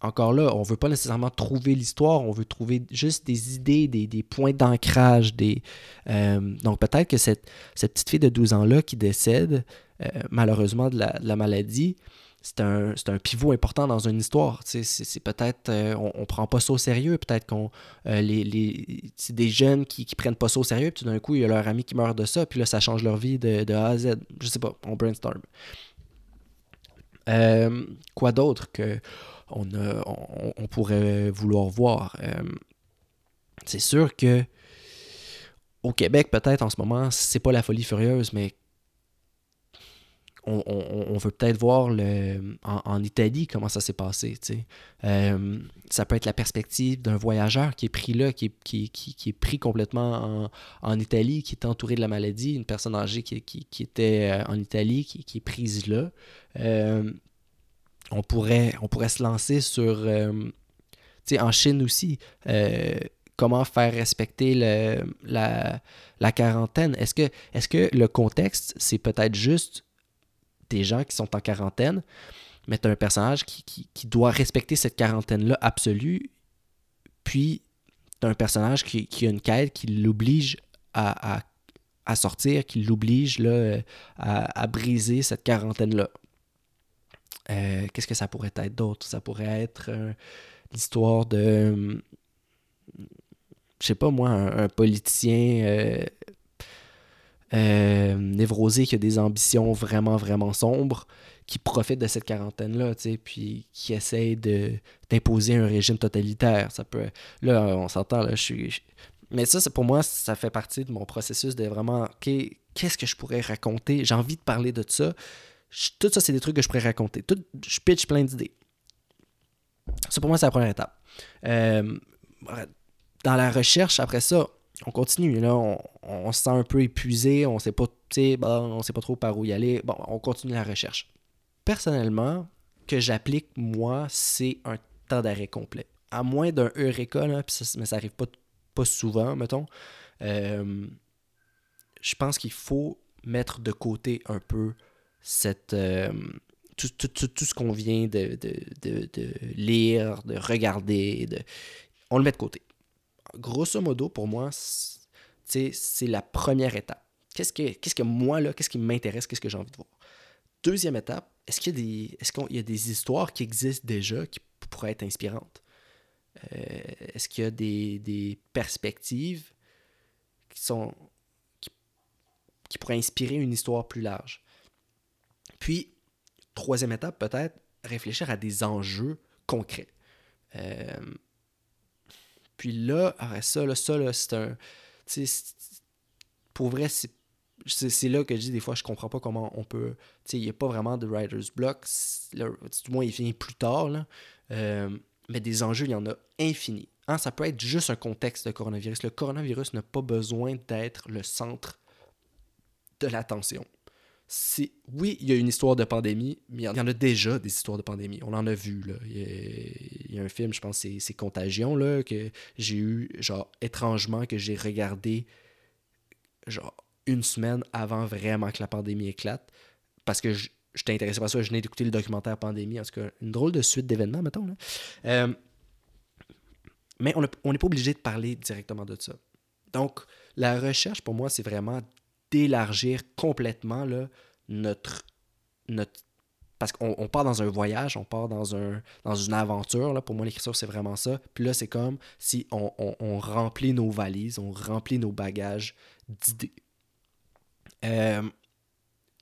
encore là, on veut pas nécessairement trouver l'histoire, on veut trouver juste des idées, des, points d'ancrage. Des, euh, donc peut-être que cette, cette, petite fille de 12 ans-là qui décède, malheureusement, de la maladie, c'est un, pivot important dans une histoire. C'est peut-être, euh, on, on, prend pas ça au sérieux, peut-être qu'on, euh, les, c'est des jeunes qui, qui prennent pas ça au sérieux, puis d'un coup, il y a leur ami qui meurt de ça, puis là, ça change leur vie de, de A à Z. Je sais pas, on brainstorm. Euh, quoi d'autre que on, on, pourrait vouloir voir? c'est sûr que au Québec, peut-être en ce moment, c'est pas la folie furieuse, mais on, veut peut-être voir en, Italie comment ça s'est passé. Euh, ça peut être la perspective d'un voyageur qui est pris là, qui est, pris complètement en, Italie, qui est entouré de la maladie, une personne âgée qui, était euh, en Italie, qui, est prise là. Euh, on, pourrait, se lancer sur... en Chine aussi comment faire respecter la, quarantaine. Est-ce que, le contexte, c'est peut-être juste des gens qui sont en quarantaine, mais tu un personnage qui, doit respecter cette quarantaine-là absolue, puis tu un personnage qui, a une quête qui l'oblige à, sortir, qui l'oblige à, à, briser cette quarantaine-là? Euh, qu'est-ce que ça pourrait être d'autre? Ça pourrait être euh, l'histoire de, je sais pas moi, un, politicien euh, névrosé, qui a des ambitions vraiment, vraiment sombres, qui profite de cette quarantaine-là, puis qui essaie d'imposer un régime totalitaire. Ça peut. Là, on s'entend, là, je suis. Mais ça, pour moi, ça fait partie de mon processus de vraiment, qu'est-ce que je pourrais raconter? J'ai envie de parler de ça. Tout ça, c'est des trucs que je pourrais raconter. Tout, je pitch plein d'idées. Ça, pour moi, c'est la première étape. Euh, dans la recherche, après ça, on continue. Là, on, se sent un peu épuisé, on sait pas, on sait pas trop par où y aller. Bon, on continue la recherche. Personnellement, que j'applique, moi, c'est un temps d'arrêt complet. À moins d'un Eureka, là, mais ça arrive pas, pas souvent, mettons. Euh, je pense qu'il faut mettre de côté un peu cette. Euh, tout, ce qu'on vient de, lire, de regarder. De... On le met de côté grosso modo, pour moi, c'est la première étape. Qu'est-ce que, qu'est-ce que moi, là, qu'est-ce qui m'intéresse, qu'est-ce que j'ai envie de voir? Deuxième étape, est-ce qu'il y a des, est-ce y a des histoires qui existent déjà qui pourraient être inspirantes? Euh, est-ce qu'il y a des, perspectives qui sont qui, pourraient inspirer une histoire plus large? Puis, troisième étape, peut-être, réfléchir à des enjeux concrets. Euh, puis là, ça, là, ça, là, c'est un. Pour vrai, c'est là que je dis des fois, je comprends pas comment on peut. Tu sais, il n'y a pas vraiment de writer's block. du moins, il vient plus tard. Là. Euh, mais des enjeux, il y en a infini. Hein, ça peut être juste un contexte de coronavirus. Le coronavirus n'a pas besoin d'être le centre de l'attention oui, il y a une histoire de pandémie, mais il y en a déjà des histoires de pandémie. On en a vu. Là. Il, y a, un film, je pense, c'est Contagion, là, que j'ai eu, genre, étrangement, que j'ai regardé, genre, une semaine avant vraiment que la pandémie éclate. Parce que je, j'étais intéressé par ça. Je venais d'écouter le documentaire Pandémie. En tout cas, une drôle de suite d'événements, mettons. Là. Euh, mais on n'est pas obligé de parler directement de ça. Donc, la recherche, pour moi, c'est vraiment d'élargir complètement là, notre. Parce qu'on part dans un voyage, on part dans, un, dans une aventure. Là. Pour moi, l'écriture, c'est vraiment ça. Puis là, c'est comme si on, on, remplit nos valises, on remplit nos bagages d'idées. Euh,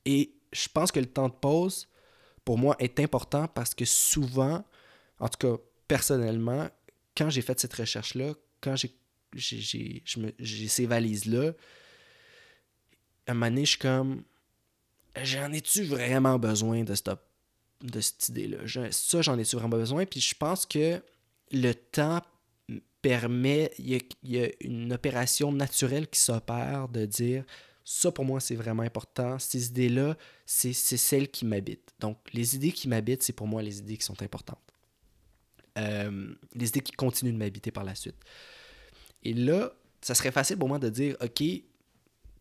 et je pense que le temps de pause, pour moi, est important parce que souvent, en tout cas, personnellement, quand j'ai fait cette recherche-là, quand j'ai j'ai ces valises-là, un moment comme, j'en ai-tu vraiment besoin de cette, de cette idée-là? Ça, j'en ai-tu vraiment besoin? Puis je pense que le temps permet, il y, a, une opération naturelle qui s'opère de dire ça pour moi c'est vraiment important, ces idées-là, c'est celles qui m'habitent. Donc les idées qui m'habitent, c'est pour moi les idées qui sont importantes. Euh, les idées qui continuent de m'habiter par la suite. Et là, ça serait facile pour moi de dire, OK,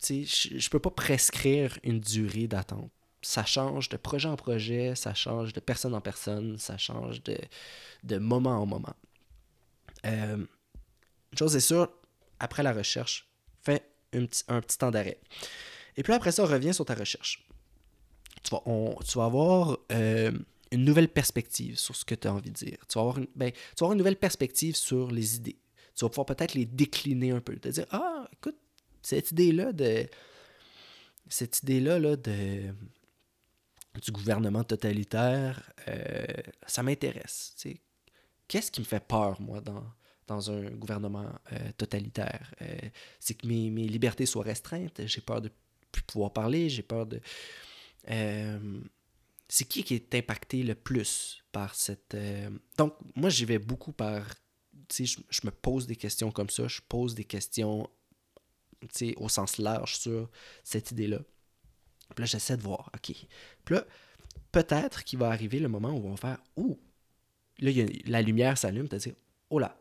je ne peux pas prescrire une durée d'attente. Ça change de projet en projet, ça change de personne en personne, ça change de, de moment en moment. Euh, une chose est sûre, après la recherche, fais un petit, un petit temps d'arrêt. Et puis après ça, reviens sur ta recherche. Tu vas, tu vas avoir euh, une nouvelle perspective sur ce que tu as envie de dire. Tu vas, avoir une, ben, tu vas avoir une nouvelle perspective sur les idées. Tu vas pouvoir peut-être les décliner un peu. Te dire, ah, écoute, cette idée-là de. Cette idée-là là, de du gouvernement totalitaire, euh, ça m'intéresse. Qu'est-ce qui me fait peur, moi, dans, dans un gouvernement euh, totalitaire? Euh, c'est que mes, mes, libertés soient restreintes, j'ai peur de plus pouvoir parler, j'ai peur de c'est qui qui est impacté le plus par cette... Donc, moi, j'y vais beaucoup par... Je, me pose des questions comme ça, je pose des questions, au sens large sur cette idée-là. Puis là, j'essaie de voir, OK. Puis là, peut-être qu'il va arriver le moment où on va faire, ouh, là, la lumière s'allume, tu dire, oh là,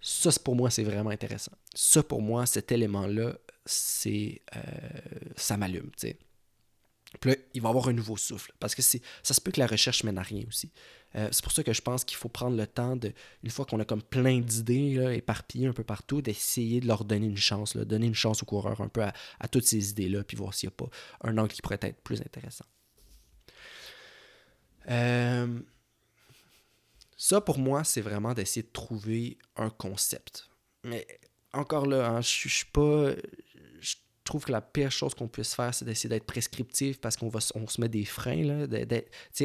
ça, pour moi, c'est vraiment intéressant. Ça, pour moi, cet élément-là, c'est... Euh, ça m'allume, tu sais. Puis là, il va avoir un nouveau souffle. Parce que ça se peut que la recherche mène à rien aussi. Euh, c'est pour ça que je pense qu'il faut prendre le temps, de, une fois qu'on a comme plein d'idées éparpillées un peu partout, d'essayer de leur donner une chance, là, donner une chance aux coureurs un peu à, toutes ces idées-là, puis voir s'il n'y a pas un angle qui pourrait être plus intéressant. Euh, ça, pour moi, c'est vraiment d'essayer de trouver un concept. Mais encore là, hein, je suis pas je trouve que la pire chose qu'on puisse faire, c'est d'essayer d'être prescriptif parce qu'on va on se met des freins. Là,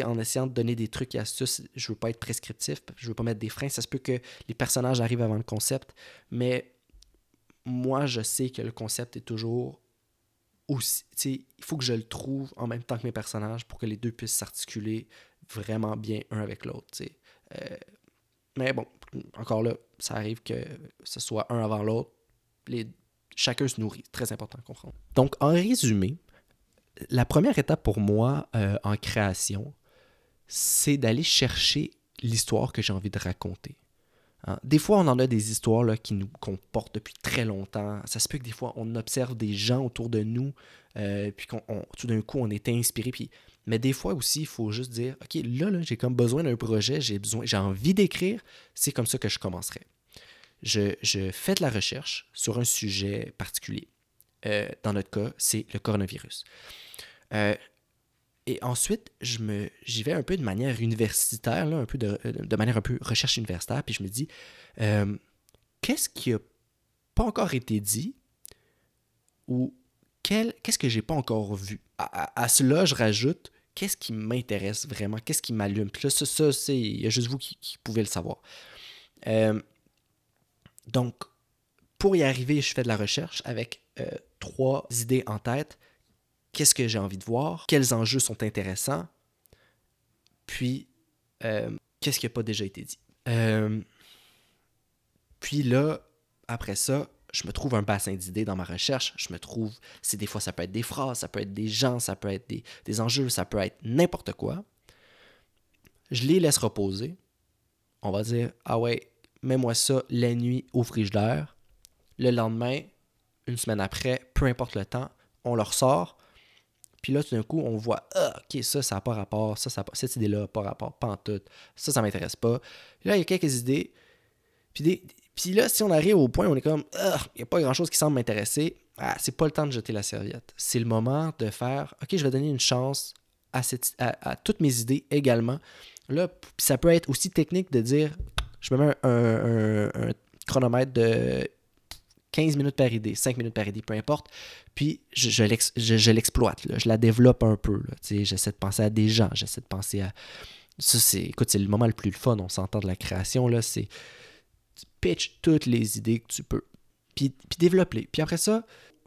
en essayant de donner des trucs et astuces, je veux pas être prescriptif, je veux pas mettre des freins. Ça se peut que les personnages arrivent avant le concept, mais moi, je sais que le concept est toujours aussi. Il faut que je le trouve en même temps que mes personnages pour que les deux puissent s'articuler vraiment bien un avec l'autre. Euh, mais bon, encore là, ça arrive que ce soit un avant l'autre. Les chacun se nourrit. Très important à comprendre. Donc, en résumé, la première étape pour moi euh, en création, c'est d'aller chercher l'histoire que j'ai envie de raconter. Hein, des fois, on en a des histoires là, qui nous comportent depuis très longtemps. Ça se peut que des fois, on observe des gens autour de nous, euh, puis qu'on, tout d'un coup, on est inspiré. Mais des fois aussi, il faut juste dire, OK, là, là j'ai comme besoin d'un projet, j'ai besoin, j'ai envie d'écrire, c'est comme ça que je commencerai je, fais de la recherche sur un sujet particulier. Euh, dans notre cas, c'est le coronavirus. Euh, et ensuite, je me, j'y vais un peu de manière universitaire, un peu de, manière un peu recherche universitaire, puis je me dis, euh, qu'est-ce qui n'a pas encore été dit ou quel, qu'est-ce que j'ai pas encore vu? À, cela, je rajoute, qu'est-ce qui m'intéresse vraiment? Qu'est-ce qui m'allume? Puis là, ça, ça c'est, il y a juste vous qui pouvez le savoir. Donc, pour y arriver, je fais de la recherche avec euh, trois idées en tête. Qu'est-ce que j'ai envie de voir? Quels enjeux sont intéressants? Puis, euh, qu'est-ce qui n'a pas déjà été dit? Euh, puis là, après ça, je me trouve un bassin d'idées dans ma recherche. Je me trouve, c'est des fois, ça peut être des phrases, ça peut être des gens, ça peut être des, des enjeux, ça peut être n'importe quoi. Je les laisse reposer. On va dire, ah ouais, mets-moi ça la nuit au frigidaire. Le lendemain, une semaine après, peu importe le temps, on le ressort. Puis là, tout d'un coup, on voit, ah, ok, ça, ça n'a pas rapport, ça, ça cette idée-là n'a pas rapport, pas en tout, ça, ça m'intéresse pas. là, il y a quelques idées. Puis, puis là, si on arrive au point où on est comme, ah, il n'y a pas grand-chose qui semble m'intéresser, ah, c'est pas le temps de jeter la serviette. C'est le moment de faire, ok, je vais donner une chance à, toutes mes idées également. Là, ça peut être aussi technique de dire, je me mets un, chronomètre de 15 minutes par idée, 5 minutes par idée, peu importe. Puis je, l'exploite, je la développe un peu. J'essaie de penser à des gens, j'essaie de penser à. Ça, c'est. Écoute, c'est le moment le plus fun, on s'entend de la création. Là, c'est. Tu pitches toutes les idées que tu peux. Puis, puis développe-les. Puis après ça,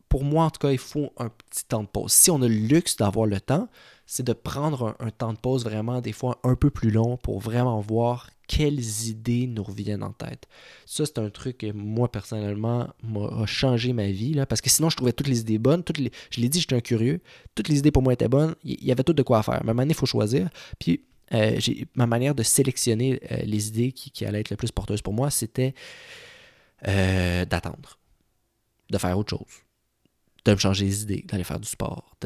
pour moi, en tout cas, il faut un petit temps de pause. Si on a le luxe d'avoir le temps, c'est de prendre un, temps de pause vraiment des fois un peu plus long pour vraiment voir quelles idées nous reviennent en tête. Ça, c'est un truc que moi, personnellement, m'a changé ma vie, là, parce que sinon, je trouvais toutes les idées bonnes. Toutes je l'ai dit, j'étais un curieux. Toutes les idées pour moi étaient bonnes. Il y avait tout de quoi faire. Mais maintenant, il faut choisir. Puis, euh, ma manière de sélectionner euh, les idées qui, qui, allaient être le plus porteuses pour moi, c'était euh, d'attendre, de faire autre chose de me changer les idées, d'aller faire du sport.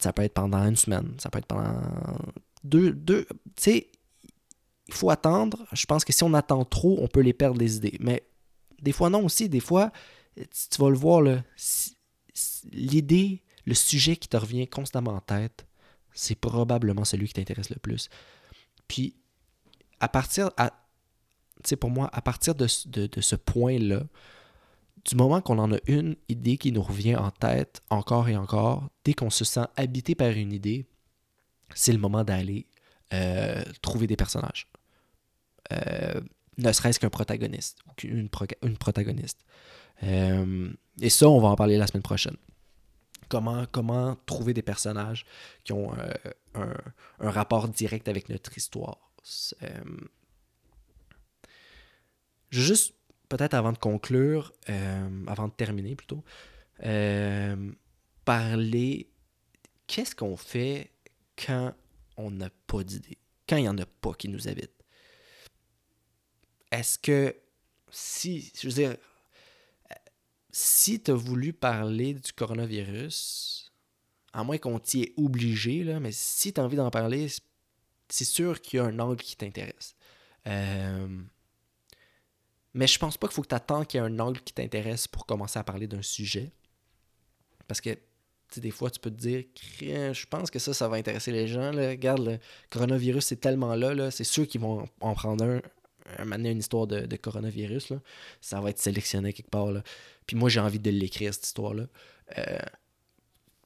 ça peut être pendant une semaine, ça peut être pendant deux. deux tu sais, il faut attendre. Je pense que si on attend trop, on peut les perdre les idées. Mais des fois, non aussi. Des fois, tu vas le voir, l'idée, le sujet qui te revient constamment en tête, c'est probablement celui qui t'intéresse le plus. Puis, à partir, à, pour moi, à partir de, de ce point-là, du moment qu'on en a une idée qui nous revient en tête encore et encore, dès qu'on se sent habité par une idée, c'est le moment d'aller euh, trouver des personnages. Euh, ne serait-ce qu'un protagoniste ou protagoniste. Euh, et ça, on va en parler la semaine prochaine. Comment, trouver des personnages qui ont un, un, rapport direct avec notre histoire. je juste peut-être avant de conclure, euh, avant de terminer plutôt, euh, parler qu'est-ce qu'on fait quand on n'a pas d'idée, quand il n'y en a pas qui nous habitent? Est-ce que si, je veux dire, si tu as voulu parler du coronavirus, à moins qu'on t'y ait obligé, là, mais si tu as envie d'en parler, c'est sûr qu'il y a un angle qui t'intéresse. Euh, mais je pense pas qu'il faut que tu attends qu'il y ait un angle qui t'intéresse pour commencer à parler d'un sujet. Parce que des fois, tu peux te dire, je pense que ça, ça va intéresser les gens. Regarde, le coronavirus, c'est tellement là, c'est sûr qu'ils vont en prendre un, un une histoire de, coronavirus. Ça va être sélectionné quelque part. Puis moi, j'ai envie de l'écrire, cette histoire-là. Euh,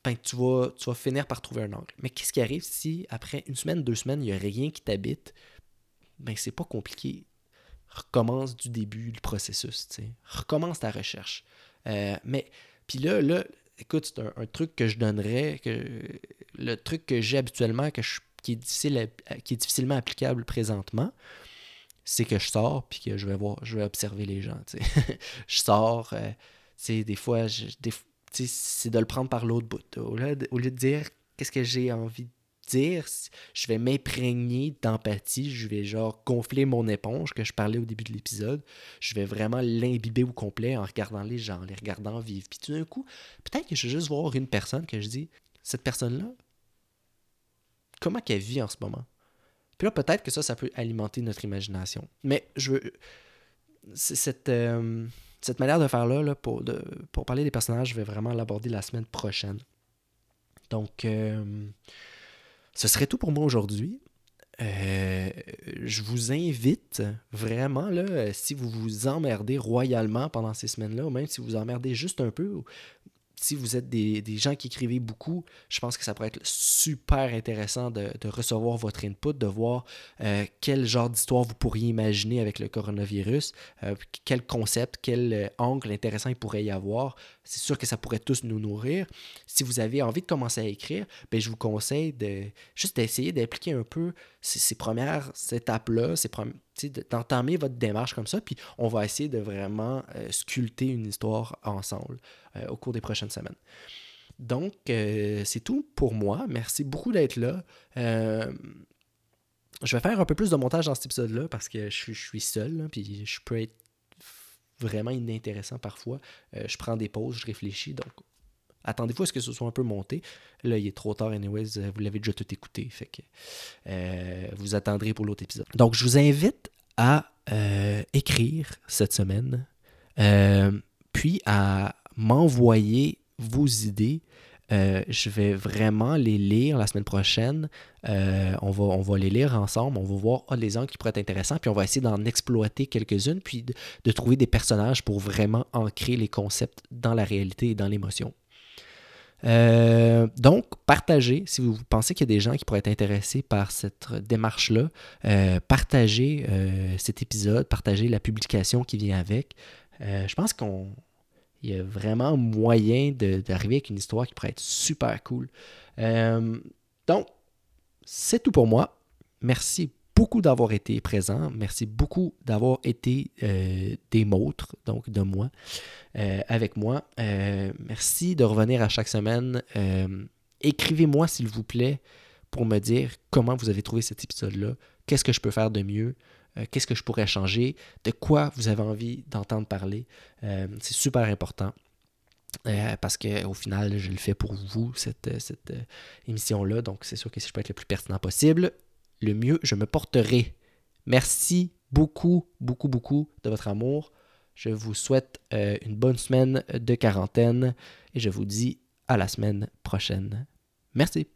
ben, tu, vas, tu vas finir par trouver un angle. Mais qu'est-ce qui arrive si, après une semaine, deux semaines, il n'y a rien qui t'habite? Ben, c'est pas compliqué recommence du début le processus, recommence ta recherche. Euh, mais, puis là, là, écoute, c'est un, truc que je donnerais, que le truc que j'ai habituellement, que qui, est difficile qui est difficilement applicable présentement, c'est que je sors puis que je vais voir, je vais observer les gens, je sors, euh, des fois, c'est de le prendre par l'autre bout. Au lieu de, au lieu de dire qu'est-ce que j'ai envie de dire, je vais m'imprégner d'empathie, je vais genre gonfler mon éponge que je parlais au début de l'épisode, je vais vraiment l'imbiber au complet en regardant les gens, les regardant vivre. Puis tout d'un coup, peut-être que je vais juste voir une personne que je dis, cette personne-là, comment qu'elle vit en ce moment? Puis là, peut-être que ça, ça peut alimenter notre imagination. Mais je veux... Cette, euh, cette manière de faire là, pour, pour parler des personnages, je vais vraiment l'aborder la semaine prochaine. Donc, euh, ce serait tout pour moi aujourd'hui. Euh, je vous invite vraiment, là, si vous vous emmerdez royalement pendant ces semaines-là, ou même si vous vous emmerdez juste un peu, si vous êtes des, gens qui écrivez beaucoup, je pense que ça pourrait être super intéressant de, recevoir votre input, de voir euh, quel genre d'histoire vous pourriez imaginer avec le coronavirus, euh, quel concept, quel euh, angle intéressant il pourrait y avoir. C'est sûr que ça pourrait tous nous nourrir. Si vous avez envie de commencer à écrire, ben, je vous conseille juste d'essayer d'appliquer un peu ces, premières étapes-là, d'entamer votre démarche comme ça, puis on va essayer de vraiment euh, sculpter une histoire ensemble euh, au cours des prochaines semaines. Donc, euh, c'est tout pour moi. Merci beaucoup d'être là. je vais faire un peu plus de montage dans cet épisode-là parce que je, suis seul, puis je peux être vraiment inintéressant parfois. je prends des pauses, je réfléchis, donc Attendez-vous à ce que ce soit un peu monté. Là, il est trop tard, anyways. Vous l'avez déjà tout écouté. Fait que euh, vous attendrez pour l'autre épisode. Donc, je vous invite à euh, écrire cette semaine, euh, puis à m'envoyer vos idées. je vais vraiment les lire la semaine prochaine. on, va, on va les lire ensemble. On va voir oh, les angles qui pourraient être intéressants. Puis on va essayer d'en exploiter quelques-unes. Puis de, trouver des personnages pour vraiment ancrer les concepts dans la réalité et dans l'émotion. Euh, donc, partagez, si vous pensez qu'il y a des gens qui pourraient être intéressés par cette démarche-là, euh, partagez euh, cet épisode, partagez la publication qui vient avec. je pense qu'il y a vraiment moyen d'arriver avec une histoire qui pourrait être super cool. Donc, c'est tout pour moi. Merci beaucoup d'avoir été présent. Merci beaucoup d'avoir été euh, des montres, donc de moi, euh, avec moi. Euh, merci de revenir à chaque semaine. Écrivez-moi, s'il vous plaît, pour me dire comment vous avez trouvé cet épisode-là. Qu'est-ce que je peux faire de mieux? Qu'est-ce que je pourrais changer? De quoi vous avez envie d'entendre parler? c'est super important. parce qu'au final, je le fais pour vous, cette, cette émission-là. Donc, c'est sûr que si je peux être le plus pertinent possible, le mieux je me porterai. Merci beaucoup, beaucoup, beaucoup de votre amour. Je vous souhaite euh, une bonne semaine de quarantaine et je vous dis à la semaine prochaine. Merci.